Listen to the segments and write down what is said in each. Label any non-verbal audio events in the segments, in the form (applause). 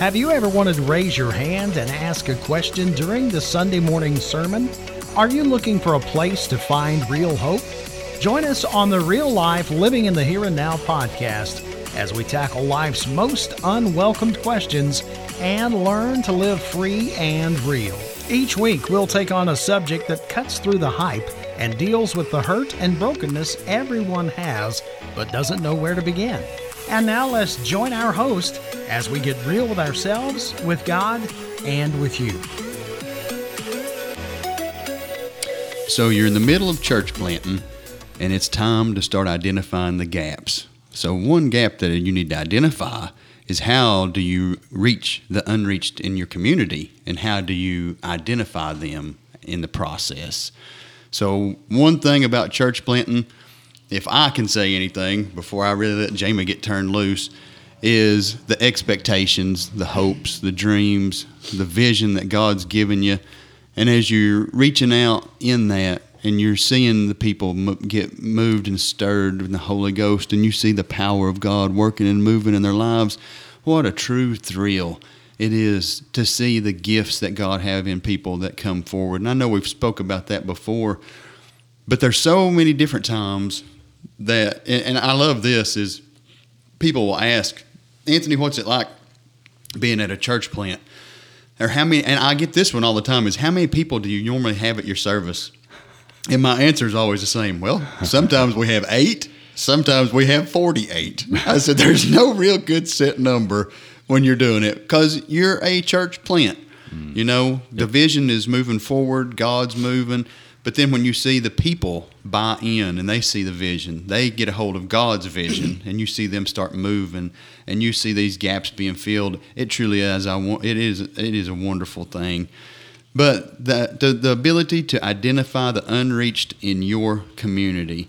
Have you ever wanted to raise your hand and ask a question during the Sunday morning sermon? Are you looking for a place to find real hope? Join us on the Real Life Living in the Here and Now podcast as we tackle life's most unwelcomed questions and learn to live free and real. Each week, we'll take on a subject that cuts through the hype and deals with the hurt and brokenness everyone has but doesn't know where to begin. And now let's join our host as we get real with ourselves, with God, and with you. So you're in the middle of church planting, and it's time to start identifying the gaps. So one gap that you need to identify is how do you reach the unreached in your community, and how do you identify them in the process? So one thing about church planting, if I can say anything before I really let Jamie get turned loose, is the expectations, the hopes, the dreams, the vision that God's given you. And as you're reaching out in that and you're seeing the people get moved and stirred in the Holy Ghost and you see the power of God working and moving in their lives, what a true thrill it is to see the gifts that God have in people that come forward. And I know we've spoke about that before, but there's so many different times that and I love this is people will ask, Anthony, what's it like being at a church plant? Or how many, and I get this one all the time is how many people do you normally have at your service? And my answer is always the same. Well, sometimes we have eight, sometimes we have 48. I said, there's no real good set number when you're doing it because you're a church plant. You know, yep. the vision is moving forward, God's moving. But then when you see the people buy in and they see the vision, they get a hold of God's vision, (clears throat) and you see them start moving, and you see these gaps being filled. It truly is. I want. It is. It is a wonderful thing. But the, the the ability to identify the unreached in your community,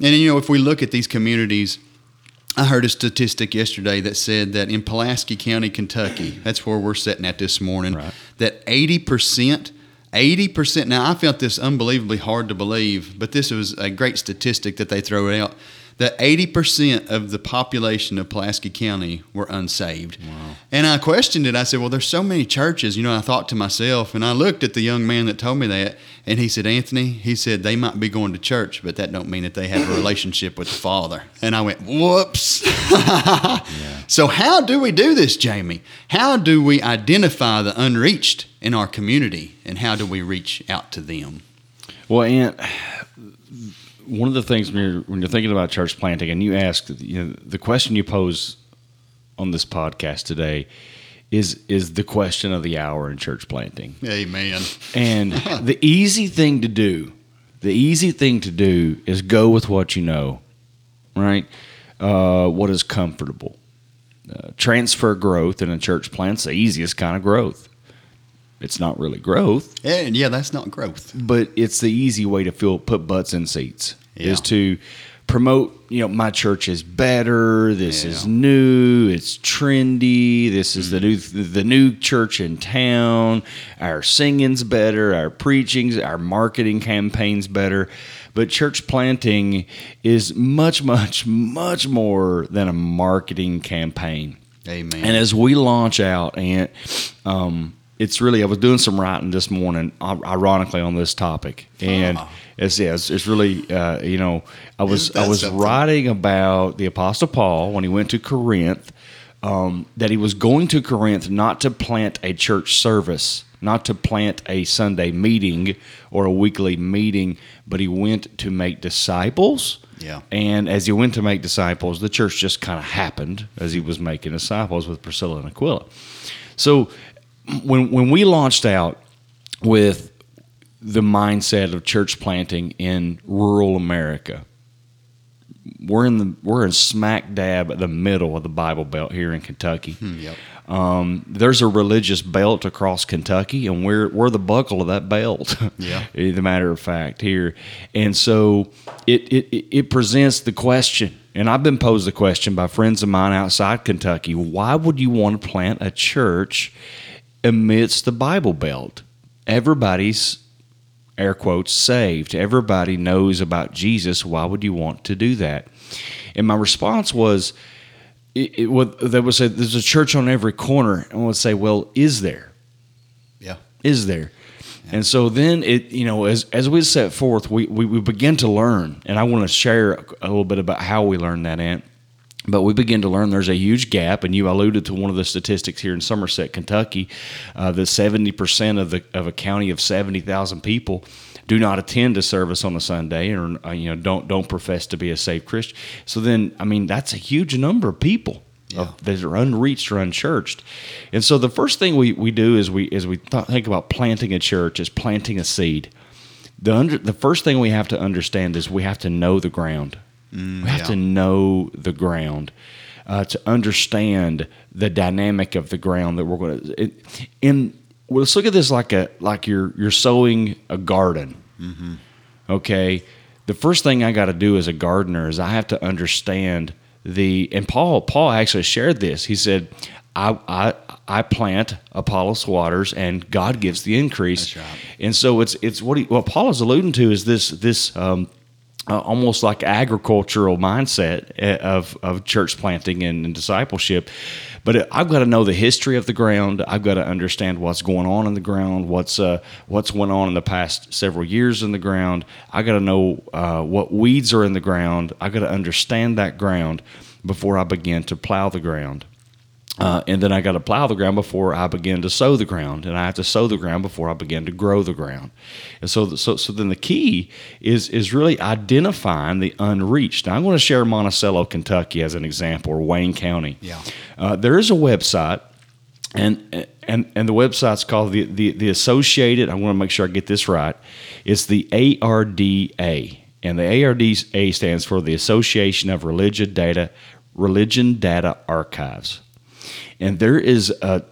and you know, if we look at these communities, I heard a statistic yesterday that said that in Pulaski County, Kentucky, that's where we're sitting at this morning, right. that eighty percent 80%. Now, I felt this unbelievably hard to believe, but this was a great statistic that they throw out that 80% of the population of Pulaski County were unsaved. Wow. And I questioned it. I said, Well, there's so many churches. You know, I thought to myself, and I looked at the young man that told me that, and he said, Anthony, he said, they might be going to church, but that don't mean that they have a relationship with the Father. And I went, Whoops. (laughs) yeah. So, how do we do this, Jamie? How do we identify the unreached in our community, and how do we reach out to them? Well, Ant, one of the things when you're when you're thinking about church planting, and you ask, you know, the question you pose on this podcast today is is the question of the hour in church planting. Amen. And (laughs) the easy thing to do, the easy thing to do is go with what you know, right? Uh, what is comfortable. Uh, transfer growth in a church plant's the easiest kind of growth. It's not really growth. And yeah, that's not growth. But it's the easy way to feel put butts in seats yeah. is to promote you know my church is better this yeah. is new it's trendy this is mm the new the new church in town our singing's better our preaching's our marketing campaigns better but church planting is much much much more than a marketing campaign amen and as we launch out and um, it's really i was doing some writing this morning ironically on this topic and uh-huh it's yeah, it's, it's really uh, you know I was I was something? writing about the Apostle Paul when he went to Corinth. Um, that he was going to Corinth not to plant a church service, not to plant a Sunday meeting or a weekly meeting, but he went to make disciples. Yeah. And as he went to make disciples, the church just kind of happened as he was making disciples with Priscilla and Aquila. So when when we launched out with the mindset of church planting in rural America. We're in the we're in smack dab at the middle of the Bible Belt here in Kentucky. Hmm, yep. Um, there's a religious belt across Kentucky, and we're we're the buckle of that belt. (laughs) Yeah. the matter of fact here, and so it, it it presents the question, and I've been posed the question by friends of mine outside Kentucky: Why would you want to plant a church amidst the Bible Belt? Everybody's air quotes, saved. Everybody knows about Jesus. Why would you want to do that? And my response was, it, it would they would say there's a church on every corner, and I would say, well, is there? Yeah. Is there? And so then it, you know, as as we set forth, we, we, we begin to learn, and I want to share a little bit about how we learned that, Ant. But we begin to learn there's a huge gap, and you alluded to one of the statistics here in Somerset, Kentucky, uh, that 70% of the of a county of 70,000 people do not attend a service on a Sunday, or uh, you know don't don't profess to be a saved Christian. So then, I mean, that's a huge number of people Yeah. of, that are unreached or unchurched. And so the first thing we, we do is we is we th- think about planting a church is planting a seed. The under, the first thing we have to understand is we have to know the ground. We have yeah. to know the ground uh, to understand the dynamic of the ground that we're going to. In well, let's look at this like a like you're you're sowing a garden. Okay, the first thing I got to do as a gardener is I have to understand the and Paul Paul actually shared this. He said, "I I I plant, Apollos waters, and God gives the increase." Right. And so it's it's what he, what Paul is alluding to is this this. Um, uh, almost like agricultural mindset uh, of, of church planting and, and discipleship. But I've got to know the history of the ground. I've got to understand what's going on in the ground, what's uh, what's went on in the past several years in the ground. I got to know uh, what weeds are in the ground. I got to understand that ground before I begin to plow the ground. Uh, and then I got to plow the ground before I begin to sow the ground, and I have to sow the ground before I begin to grow the ground. And so, so, so then the key is is really identifying the unreached. Now, I'm going to share Monticello, Kentucky, as an example, or Wayne County. Yeah. uh, there is a website, and and and the website's called the the, the Associated. I want to make sure I get this right. It's the ARDA, and the ARDA stands for the Association of Religion Data Religion Data Archives and there is a,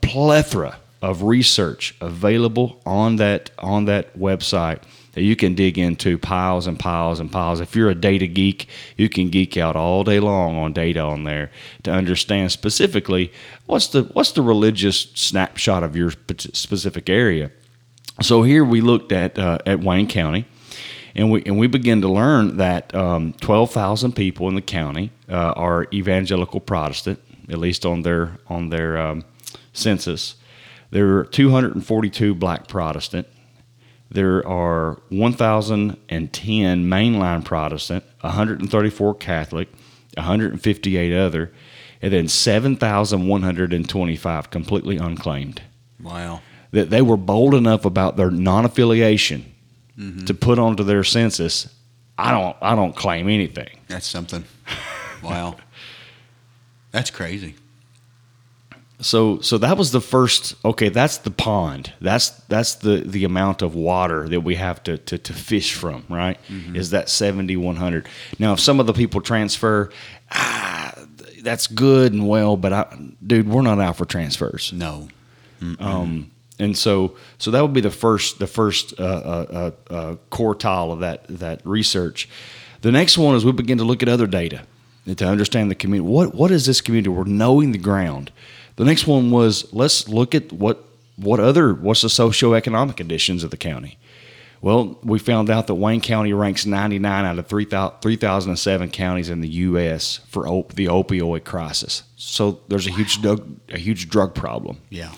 plethora of research available on that on that website that you can dig into piles and piles and piles. If you're a data geek, you can geek out all day long on data on there to understand specifically what's the what's the religious snapshot of your specific area. So here we looked at uh, at Wayne County, and we and we begin to learn that um, twelve thousand people in the county uh, are evangelical Protestant, at least on their on their um, census. There are two hundred and forty two Black Protestant. There are one thousand and ten mainline Protestant, one hundred and thirty four Catholic, one hundred and fifty eight other, and then seven thousand one hundred and twenty five completely unclaimed Wow. that they were bold enough about their non-affiliation Mm-hmm. to put onto their census. I don't. I don't claim anything. That's something. Wow. (laughs) That's crazy. So, so that was the first. Okay, that's the pond. That's that's the the amount of water that we have to to, to fish from. Right? Mm-hmm. Is that seventy one hundred? Now, if some of the people transfer, ah, that's good and well, but I, dude, we're not out for transfers. No. Um, and so, so that would be the first, the first uh, uh, uh, uh, quartile of that that research. The next one is we begin to look at other data and to understand the community. What what is this community? We're knowing the ground. The next one was let's look at what what other what's the socioeconomic conditions of the county. Well, we found out that Wayne County ranks 99 out of 3,000 3,007 counties in the U.S. for op- the opioid crisis. So there's a huge drug, a huge drug problem. Yeah.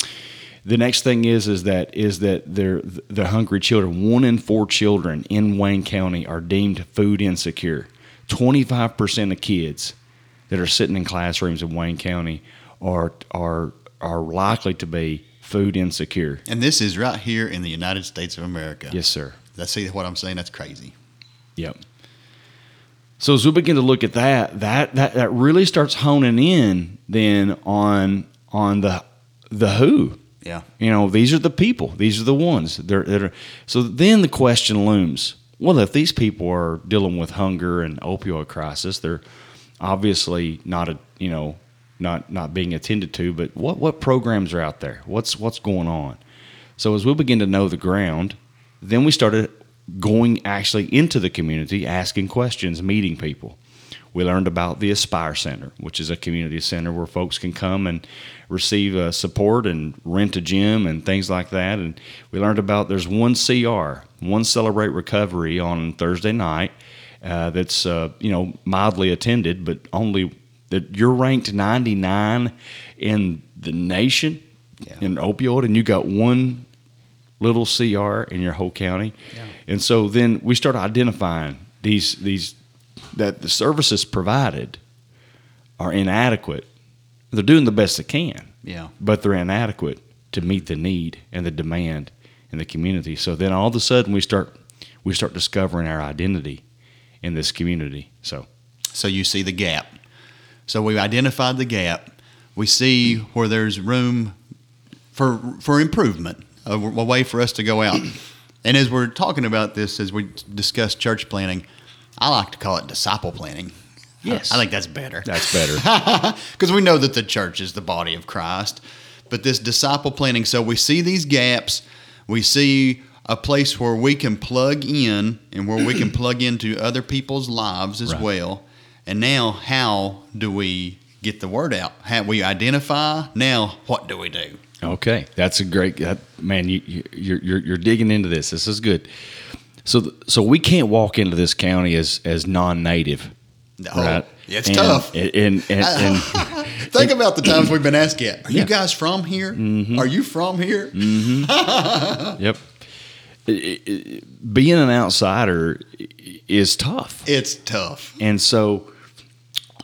The next thing is is that is that they're the hungry children. One in four children in Wayne County are deemed food insecure. Twenty five percent of kids that are sitting in classrooms in Wayne County are are are likely to be food insecure. And this is right here in the United States of America. Yes, sir. That's see what I'm saying. That's crazy. Yep. So as we begin to look at that, that that that really starts honing in then on on the the who. Yeah. You know, these are the people. These are the ones. They're, they're, so then the question looms: Well, if these people are dealing with hunger and opioid crisis, they're obviously not a you know not not being attended to. But what what programs are out there? What's what's going on? So as we begin to know the ground, then we started going actually into the community, asking questions, meeting people. We learned about the Aspire Center, which is a community center where folks can come and receive uh, support and rent a gym and things like that. And we learned about there's one CR, one Celebrate Recovery on Thursday night uh, that's uh, you know mildly attended, but only that you're ranked 99 in the nation Yeah. in opioid, and you got one little CR in your whole county. Yeah. And so then we start identifying these these that the services provided are inadequate. They're doing the best they can, Yeah. but they're inadequate to meet the need and the demand in the community. So then all of a sudden we start we start discovering our identity in this community. So So you see the gap. So we've identified the gap. We see where there's room for for improvement, a, a way for us to go out. And as we're talking about this, as we discuss church planning, I like to call it disciple planning. Yes. I think that's better. that's better. (laughs) because we know that the church is the body of Christ. But this disciple planning, so we see these gaps, we see a place where we can plug in and where we can (clears throat) plug into other people's lives as Right. well. And now, how do we get the word out? How we identify? Now, what do we do? Okay, that's a great that, man. You, you you're, you're you're digging into this. This is good. So th- so we can't walk into this county as as non-native, Oh, right? it's And- tough. And and, (laughs) and, Think about the times we've been asked yet. Are Yeah. you guys from here? Mm-hmm. Are you from here? Mm-hmm. (laughs) yep. I- I- Being an outsider is tough. It's tough. and so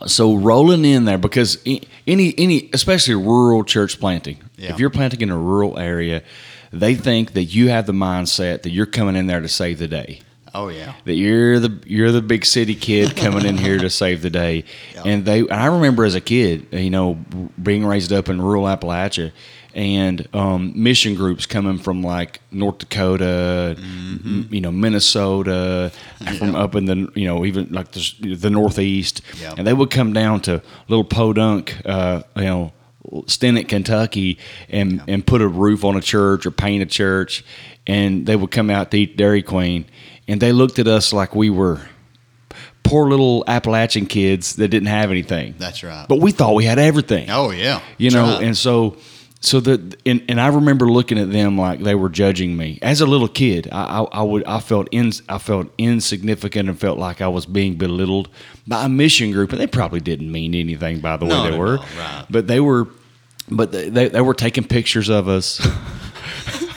so rolling in there because any any especially rural church planting Yeah. if you're planting in a rural area they think that you have the mindset that you're coming in there to save the day Oh yeah. that you're the you're the big city kid coming in here to (laughs) save the day Yeah. and they I remember as a kid you know being raised up in rural Appalachia and um, mission groups coming from like North Dakota, m- you know Minnesota, from up in the you know even like the, the Northeast, Yeah. and they would come down to little Podunk, uh, you know, Stinnett, Kentucky, and and put a roof on a church or paint a church, and they would come out to eat Dairy Queen, and they looked at us like we were poor little Appalachian kids that didn't have anything. That's right. But we thought we had everything Oh yeah. you That's know right. and so so that and, and i remember looking at them like they were judging me as a little kid i i, I would i felt in i felt insignificant and felt like i was being belittled by a mission group and they probably didn't mean anything by the way they were right. but they were but they, they, they were taking pictures of us (laughs)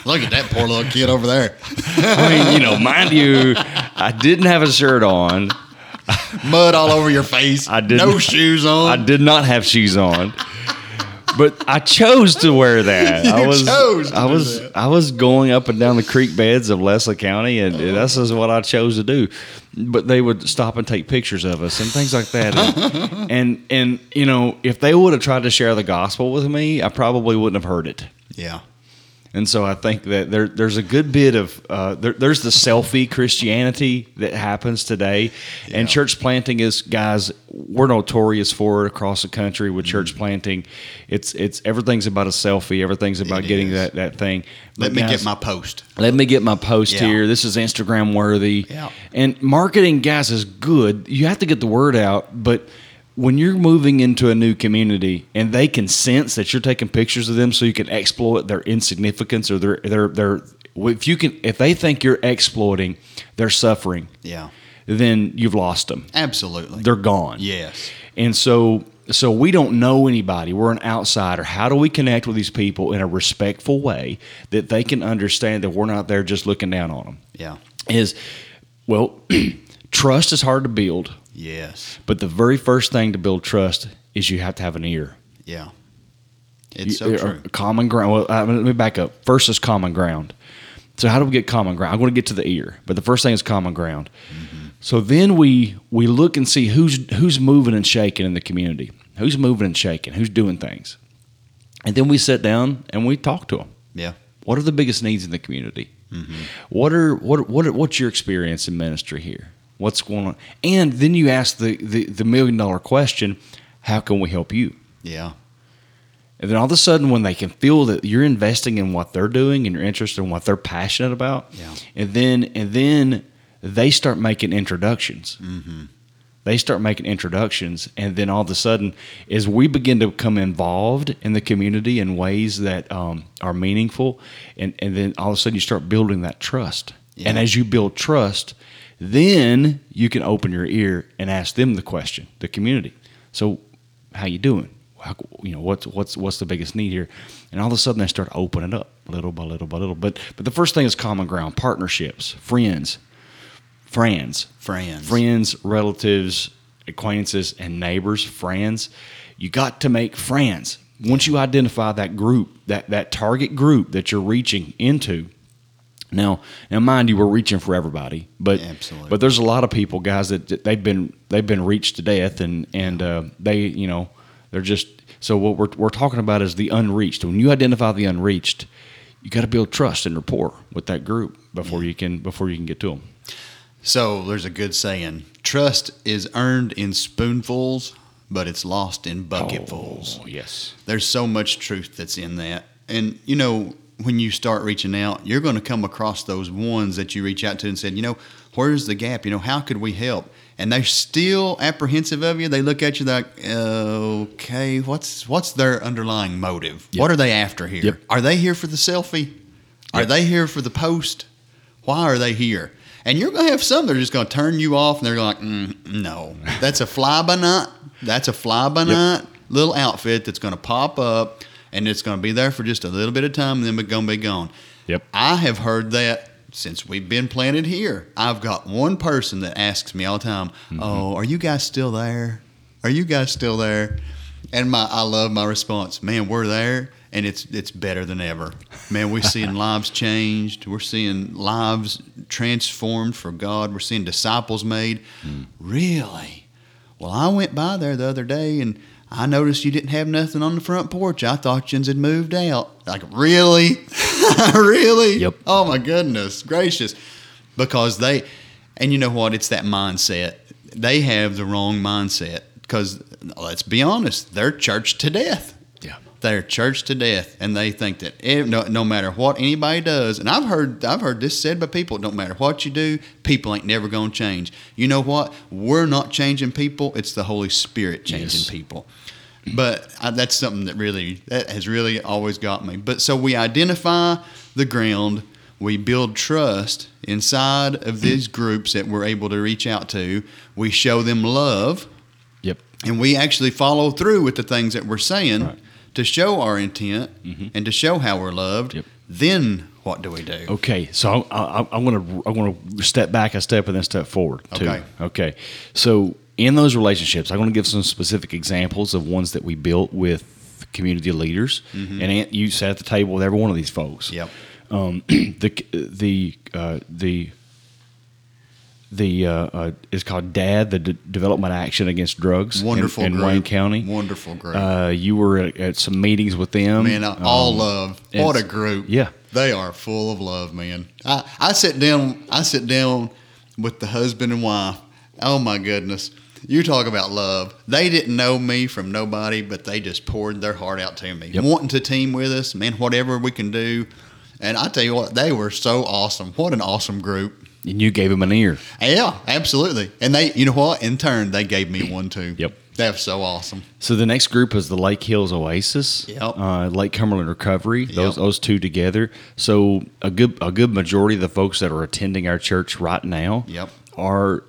Look at that poor little kid over there. i mean you know mind you i didn't have a shirt on Mud all over your face. I didn't- No shoes on. I did not have shoes on. But I chose to wear that. (laughs) I was chose I was that. I was going up and down the creek beds of Leslie County and this is what I chose to do. But they would stop and take pictures of us and things like that. And (laughs) and, and you know, if they would have tried to share the gospel with me, I probably wouldn't have heard it. yeah. And so I think that there, there's a good bit of uh, there, there's the selfie Christianity that happens today, and church planting is guys we're notorious for it across the country with church Mm-hmm. planting. It's it's everything's about a selfie, everything's about It getting is. that that thing. Let But me guys, get my post. let me get my post Yeah. here. This is Instagram worthy. Yeah. And marketing, guys, is good. You have to get the word out, but when you're moving into a new community and they can sense that you're taking pictures of them so you can exploit their insignificance or their their their if you can if they think you're exploiting their suffering, Yeah. then you've lost them. Absolutely. They're gone. yes. And so so we don't know anybody. We're an outsider. How do we connect with these people in a respectful way that they can understand that we're not there just looking down on them? Yeah. Is well, (clears throat) trust is hard to build, Yes. but the very first thing to build trust is you have to have an ear. Yeah. It's You- so uh, true. Common ground. Well, uh, let me back up. First is common ground. So how do we get common ground? I'm going to get to the ear, but the first thing is common ground. Mm-hmm. So then we we look and see who's who's moving and shaking in the community. Who's moving and shaking? Who's doing things? And then we sit down and we talk to them. Yeah. What are the biggest needs in the community? Mm-hmm. What are what what what's your experience in ministry here? What's going on? And then you ask the the, the million dollar question: How can we help you? Yeah. And then all of a sudden, when they can feel that you're investing in what they're doing and you're interested in what they're passionate about, Yeah. and then and then they start making introductions. Mm-hmm. They start making introductions, and then all of a sudden, as we begin to become involved in the community in ways that um, are meaningful, and and then all of a sudden you start building that trust. And as you build trust, then you can open your ear and ask them the question, the community. So how you doing? How, you know, what's what's what's the biggest need here? And all of a sudden, they start opening up little by little by little. But but the first thing is common ground, partnerships, friends, friends, Friends. friends, relatives, acquaintances, and neighbors, friends. You got to make friends. Once you identify that group, that, that target group that you're reaching into, now, now, mind you, we're reaching for everybody, but Absolutely. but there's a lot of people, guys, that that they've been they've been reached to death, and and uh, they you know they're just so what we're we're talking about is the unreached. When you identify the unreached, you got to build trust and rapport with that group before you can before you can get to them. So there's a good saying: trust is earned in spoonfuls, but it's lost in bucketfuls. Oh, yes. There's so much truth that's in that. And you know, when you start reaching out, you're going to come across those ones that you reach out to and said, you know, where's the gap? You know, how could we help? And they're still apprehensive of you. They look at you like, okay, what's what's their underlying motive? What are they after here? Yep. Are they here for the selfie? Are Yep. they here for the post? Why are they here? And you're going to have some that are just going to turn you off, and they're like, mm, no, that's a fly by night. That's a fly by night little outfit that's going to pop up, and it's going to be there for just a little bit of time, and then it's going to be gone. Yep. I have heard that since we've been planted here. I've got one person that asks me all the time, mm-hmm. "Oh, are you guys still there? Are you guys still there?" And my I love my response. Man, we're there and it's it's better than ever. Man, we're seeing (laughs) lives changed. We're seeing lives transformed for God. We're seeing disciples made. Mm. Really? Well, I went by there the other day and I noticed you didn't have nothing on the front porch. I thought you had moved out. Like, really? (laughs) really? Yep. Oh my goodness gracious. Because they and you know what? It's that mindset. They have the wrong mindset. Because let's be honest, they're church to death. They're church to death, and they think that ev- no, no matter what anybody does, and I've heard I've heard this said by people, no matter what you do, people ain't never gonna change. You know what? We're not changing people; it's the Holy Spirit changing Yes. people. But I, that's something that really that has really always got me. But so we identify the ground, we build trust inside of these (clears throat) groups that we're able to reach out to. We show them love Yep. and we actually follow through with the things that we're saying Right. To show our intent and to show how we're loved. Yep. Then what do we do? Okay, so I, I, I'm going to I'm going to step back a step and then step forward. Too. Okay. Okay. So in those relationships, I'm going to give some specific examples of ones that we built with community leaders, and Ant, you sat at the table with every one of these folks. Yep. Um, (clears throat) the the uh, the the uh, uh, is called DAD, the D- Development Action Against Drugs, in- Wonderful in, group. Wayne County. Wonderful group. Uh, you were at, at some meetings with them. man, I, all Um, love. What a group. Yeah. They are full of love, man. I, I sit down I sit down with the husband and wife. Oh my goodness. You talk about love. They didn't know me from nobody, but they just poured their heart out to me. Yep. Wanting to team with us, man, whatever we can do. And I tell you what, they were so awesome. What an awesome group. And you gave him an ear. Yeah, absolutely. And they, you know what? In turn, they gave me one too. Yep. That was so awesome. So the next group is the Lake Hills Oasis, Yep. uh, Lake Cumberland Recovery. Those Yep. those two together. So a good a good majority of the folks that are attending our church right now Yep. are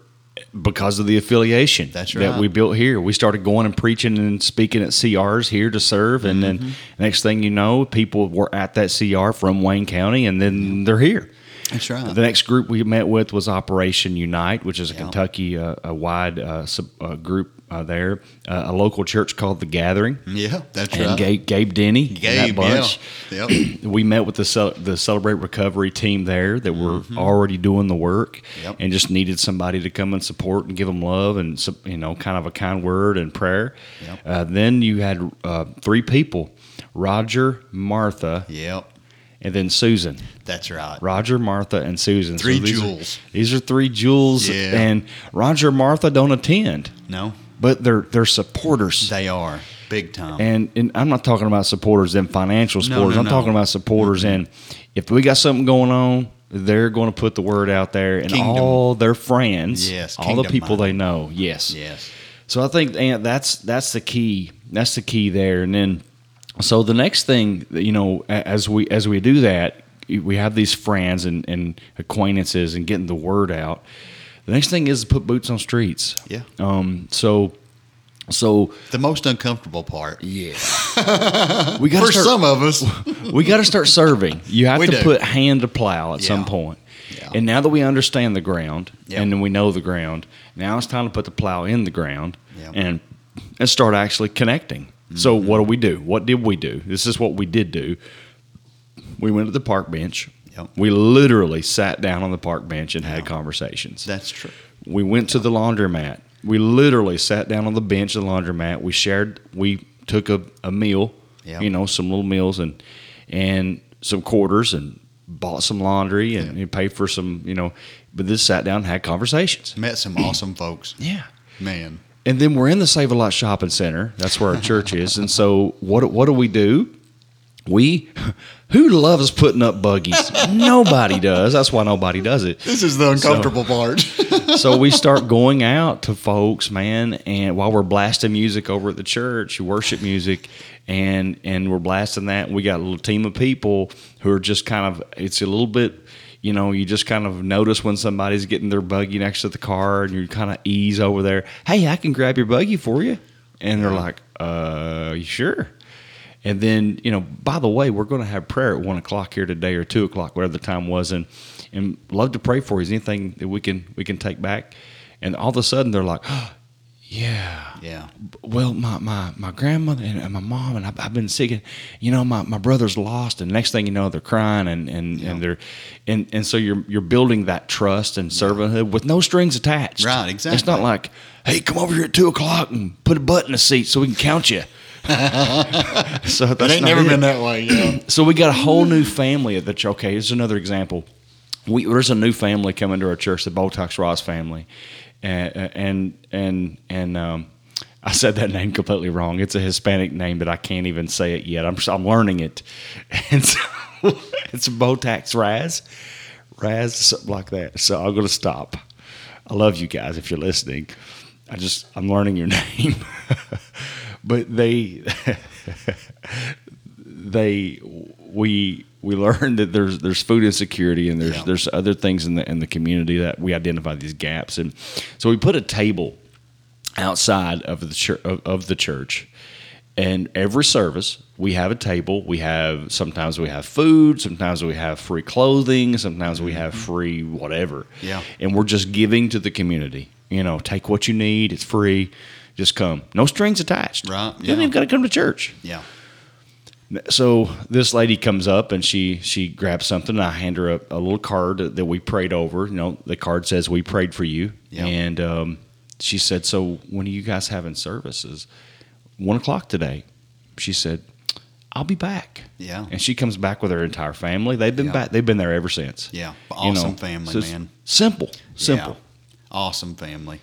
because of the affiliation That's that we built here. We started going and preaching and speaking at CRs here to serve, and Mm-hmm. then next thing you know, people were at that CR from Wayne County, and then they're here. That's right. The next group we met with was Operation Unite, which is a Yeah. Kentucky uh, a wide uh, sub, uh, group uh, there. Uh, a local church called the Gathering, yeah, that's and right. Gabe, Gabe Denny, and that bunch. yeah. Yep. (clears throat) We met with the Cel- the Celebrate Recovery team there that were already doing the work, Mm-hmm. Yep. and just needed somebody to come and support and give them love and you know kind of a kind word and prayer. Yep. Uh, then you had uh, three people: Roger, Martha, Yep. And then Susan. That's right. Roger, Martha, and Susan. Three these are- jewels. these are three jewels, Yeah. and Roger, Martha don't attend, No, but they're they're supporters. they are big time. And, and I'm not talking about supporters in financial supporters. no, I'm no. Mm-hmm. talking about supporters in if we got something going on, they're going to put the word out there, and Kingdom. all their friends, Yes, all the people minded. they know, yes, yes. So I think Ant, that's that's the key. That's the key there. And then, so the next thing, you know, as we as we do that, we have these friends and, and acquaintances and getting the word out. The next thing is to put boots on streets. Yeah. Um. So So The most uncomfortable part. yeah, (laughs) we got For start. some of us. (laughs) we got to start serving. You have We to do. put hand to plow at some point. Yeah. And now that we understand the ground Yeah. and then we know the ground, now it's time to put the plow in the ground Yeah. and and start actually connecting. So Mm-hmm. what do we do? What did we do? This is what we did do. We went to the park bench. Yep. We literally sat down on the park bench and had conversations. That's true. We went to the laundromat. We literally sat down on the bench of the laundromat. We shared. We took a, a meal. You know, some little meals and and some quarters and bought some laundry and, and paid for some. You know, but this sat down and had conversations. Met some awesome folks. Yeah. Man. And then we're in the Save a Lot Shopping Center. That's where our church is. And so what what do we do? We (laughs) who loves putting up buggies? nobody does. That's why nobody does it. This is the uncomfortable part. (laughs) so we start (laughs) going out to folks, man, and while we're blasting music over at the church, worship music, and and we're blasting that, we got a little team of people who are just kind of it's a little bit you know, you just kind of notice when somebody's getting their buggy next to the car and you kind of ease over there. Hey, I can grab your buggy for you. And they're like, uh, you sure? And then, you know, by the way, we're going to have prayer at one o'clock here today or two o'clock, whatever the time was, and and love to pray for you. Is anything that we can we can take back? And all of a sudden, they're like, oh, yeah, yeah. well, my, my, my grandmother and, my mom and I've, I've been sick. And, you know, my, my brother's lost, and next thing you know, they're crying and, and, and they're and, and so you're you're building that trust and servanthood with no strings attached. Right, Exactly. It's not like, hey, come over here at two o'clock and put a butt in the seat so we can count you. (laughs) so It that's ain't never it. been that way. Yeah. (clears throat) So we got a whole new family at the church. Okay, here's another example. We, there's a new family coming to our church, the Botox Ross family, and and and um, I said that name completely wrong. It's a Hispanic name, but I can't even say it yet. I'm I'm learning it, (laughs) and so (laughs) it's Botox Raz, Raz, something like that. So I'm gonna stop. I love you guys if you're listening. I just I'm learning your (laughs) name, but they they we we learned that there's there's food insecurity and there's Yeah. there's other things in the in the community that we identify these gaps. And so we put a table outside of the church of, of the church. And every service we have a table. We have sometimes we have food sometimes we have free clothing sometimes we have mm-hmm. free whatever. Yeah. and we're just giving to the community. You know take what you need. It's free. Just come. No strings attached. Right, you don't even got to come to church. Yeah. So this lady comes up and she she grabs something and I hand her a, a little card that we prayed over. You know, the card says we prayed for you. Yeah. And um, she said, "So when are you guys having services? One o'clock today." She said, "I'll be back." Yeah. And she comes back with her entire family. They've been Yeah. back. They've been there ever since. Yeah. You Awesome know, family, so man. Simple, simple. Yeah. Awesome family.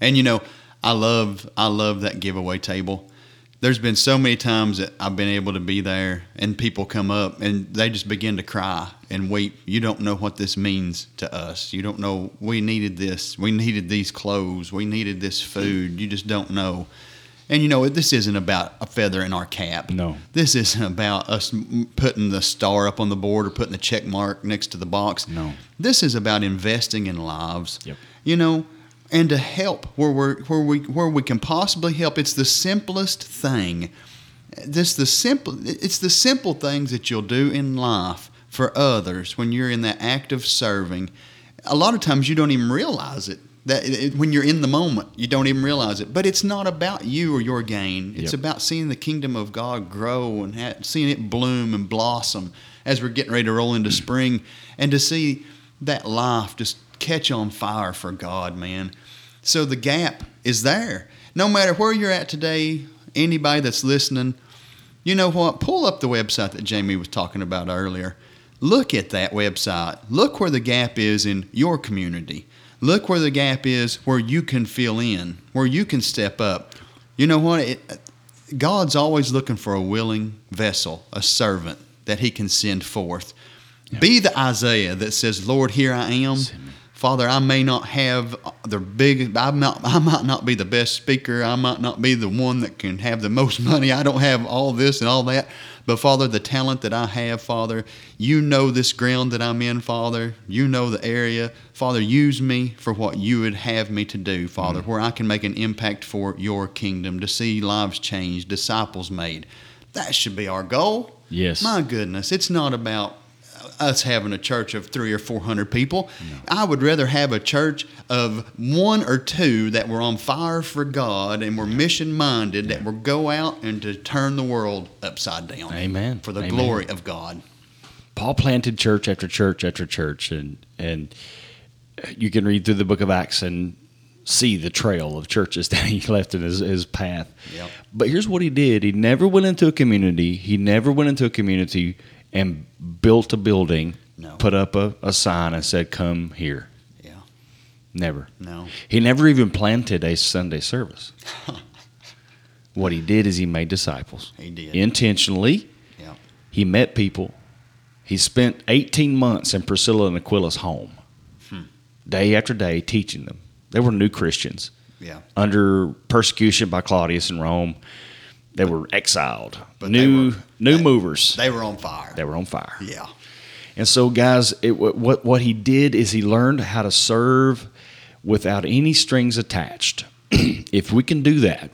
And you know, I love I love that giveaway table. There's been so many times that I've been able to be there and people come up and they just begin to cry and weep. You don't know what this means to us. You don't know we needed this. We needed these clothes. We needed this food. You just don't know. And you know, this isn't about a feather in our cap. No. This isn't about us putting the star up on the board or putting the check mark next to the box. No. This is about investing in lives. Yep. You know, and to help where we where we where we can possibly help. It's the simplest thing. This the simple. It's the simple things that you'll do in life for others when you're in that act of serving. A lot of times you don't even realize it. That it, when you're in the moment, you don't even realize it. But it's not about you or your gain. It's Yep. about seeing the kingdom of God grow and ha- seeing it bloom and blossom as we're getting ready to roll into spring, and to see that life just catch on fire for God, man. So the gap is there. No matter where you're at today, anybody that's listening, you know what? Pull up the website that Jamie was talking about earlier. Look at that website. Look where the gap is in your community. Look where the gap is where you can fill in, where you can step up. You know what? It, God's always looking for a willing vessel, a servant that he can send forth. Be the Isaiah that says, Lord, here I am. Father, I may not have the big, I might, I might not be the best speaker. I might not be the one that can have the most (laughs) money. I don't have all this and all that. But Father, the talent that I have, Father, you know this ground that I'm in, Father. You know the area. Father, use me for what you would have me to do, Father, mm-hmm. where I can make an impact for your kingdom, to see lives changed, disciples made. That should be our goal. Yes. My goodness, it's not about us having a church of three or four hundred people. No. I would rather have a church of one or two that were on fire for God and were mission minded yeah. that will go out and to turn the world upside down. Amen. For the Amen. glory of God. Paul planted church after church after church, and and you can read through the book of Acts and see the trail of churches (laughs) that he left in his, his path. Yep. But here's what he did: he never went into a community. He never went into a community and built a building, no. put up a, a sign, and said, "Come here." Yeah. Never. No. He never even planted a Sunday service. (laughs) what he did is he made disciples. He did intentionally. Yeah. He met people. He spent 18 months in Priscilla and Aquila's home, hmm. day after day, teaching them. They were new Christians. Yeah. Under persecution by Claudius in Rome, they were exiled. But new were, new they, movers. They were on fire. They were on fire. Yeah. And so, guys, it, what what he did is he learned how to serve without any strings attached. (clears throat) if we can do that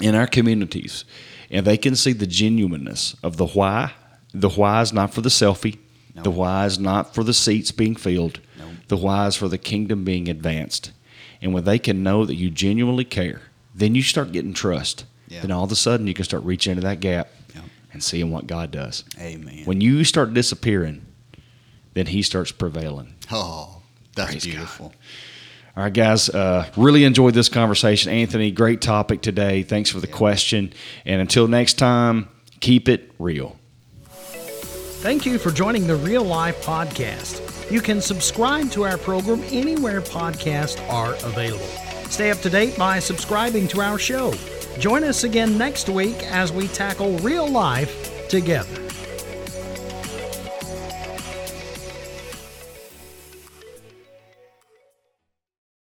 in our communities, and they can see the genuineness of the why, the why is not for the selfie, no. the why is not for the seats being filled, no. the why is for the kingdom being advanced. And when they can know that you genuinely care, then you start getting trust yeah. then all of a sudden you can start reaching into that gap yeah. and seeing what God does. Amen. When you start disappearing, then He starts prevailing. Oh, that's Praise beautiful. God. All right, guys, uh, really enjoyed this conversation. Anthony, great topic today. Thanks for the yeah. question. And until next time, keep it real. Thank you for joining the Real Life Podcast. You can subscribe to our program anywhere podcasts are available. Stay up to date by subscribing to our show. Join us again next week as we tackle real life together.